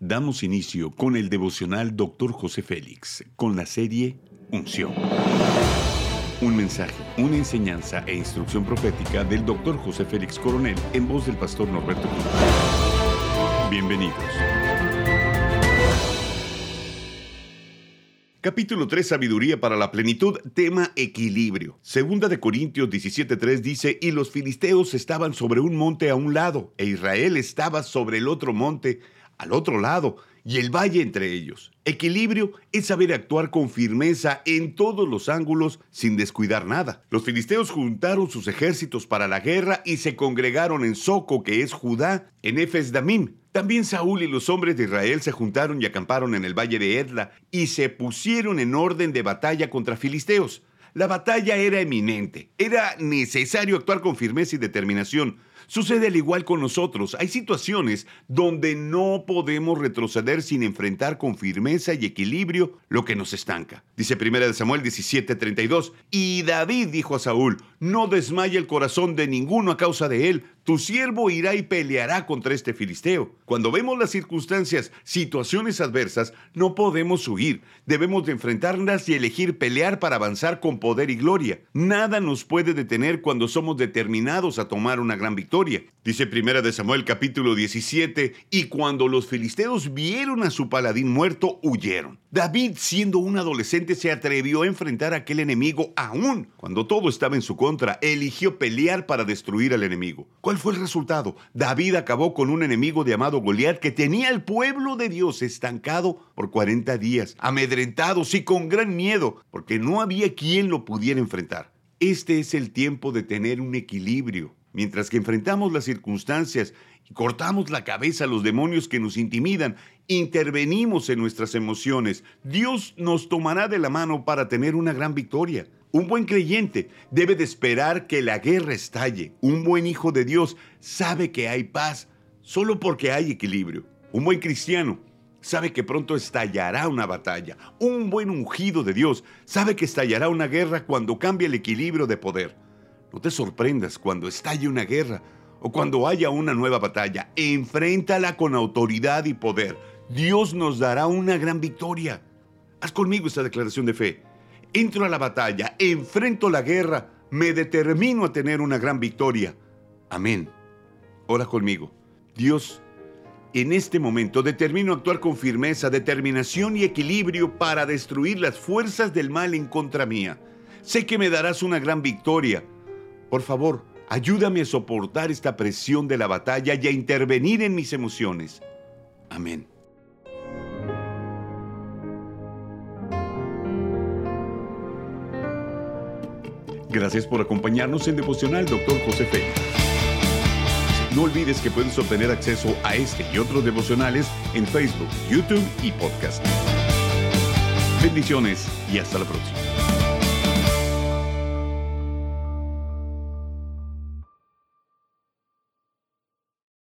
Damos inicio con el devocional Dr. José Félix, con la serie Unción. Un mensaje, una enseñanza e instrucción profética del Dr. José Félix Coronel en voz del pastor Norberto Cruz. Bienvenidos. Capítulo 3, Sabiduría para la plenitud, tema equilibrio. Segunda de Corintios 17.3 dice, y los filisteos estaban sobre un monte a un lado, e Israel estaba sobre el otro monte al otro lado, y el valle entre ellos. Equilibrio es saber actuar con firmeza en todos los ángulos sin descuidar nada. Los filisteos juntaron sus ejércitos para la guerra y se congregaron en Soco, que es Judá, en Efes Damim. También Saúl y los hombres de Israel se juntaron y acamparon en el valle de Edla y se pusieron en orden de batalla contra filisteos. La batalla era eminente, era necesario actuar con firmeza y determinación. Sucede al igual con nosotros. Hay situaciones donde no podemos retroceder sin enfrentar con firmeza y equilibrio lo que nos estanca. Dice 1 Samuel 17:32. Y David dijo a Saúl, no desmaye el corazón de ninguno a causa de él, tu siervo irá y peleará contra este filisteo. Cuando vemos las circunstancias, situaciones adversas, no podemos huir. Debemos de enfrentarlas y elegir pelear para avanzar con poder y gloria. Nada nos puede detener cuando somos determinados a tomar una gran victoria. Dice primera de Samuel capítulo 17, y cuando los filisteos vieron a su paladín muerto, huyeron. David, siendo un adolescente, se atrevió a enfrentar a aquel enemigo aún cuando todo estaba en su contra. Eligió pelear para destruir al enemigo fue el resultado? David acabó con un enemigo llamado Goliat que tenía al pueblo de Dios estancado por 40 días, amedrentados y con gran miedo, porque no había quien lo pudiera enfrentar. Este es el tiempo de tener un equilibrio. Mientras que enfrentamos las circunstancias y cortamos la cabeza a los demonios que nos intimidan, intervenimos en nuestras emociones, Dios nos tomará de la mano para tener una gran victoria. Un buen creyente debe de esperar que la guerra estalle. Un buen hijo de Dios sabe que hay paz solo porque hay equilibrio. Un buen cristiano sabe que pronto estallará una batalla. Un buen ungido de Dios sabe que estallará una guerra cuando cambie el equilibrio de poder. No te sorprendas cuando estalle una guerra o cuando haya una nueva batalla. Enfréntala con autoridad y poder. Dios nos dará una gran victoria. Haz conmigo esta declaración de fe entro a la batalla, enfrento la guerra, me determino a tener una gran victoria. Amén. Ora conmigo. Dios, en este momento determino actuar con firmeza, determinación y equilibrio para destruir las fuerzas del mal en contra mía. Sé que me darás una gran victoria. Por favor, ayúdame a soportar esta presión de la batalla y a intervenir en mis emociones. Amén. Gracias por acompañarnos en Devocional Dr. José Félix. No olvides que puedes obtener acceso a este y otros devocionales en Facebook, YouTube y podcast. Bendiciones y hasta la próxima.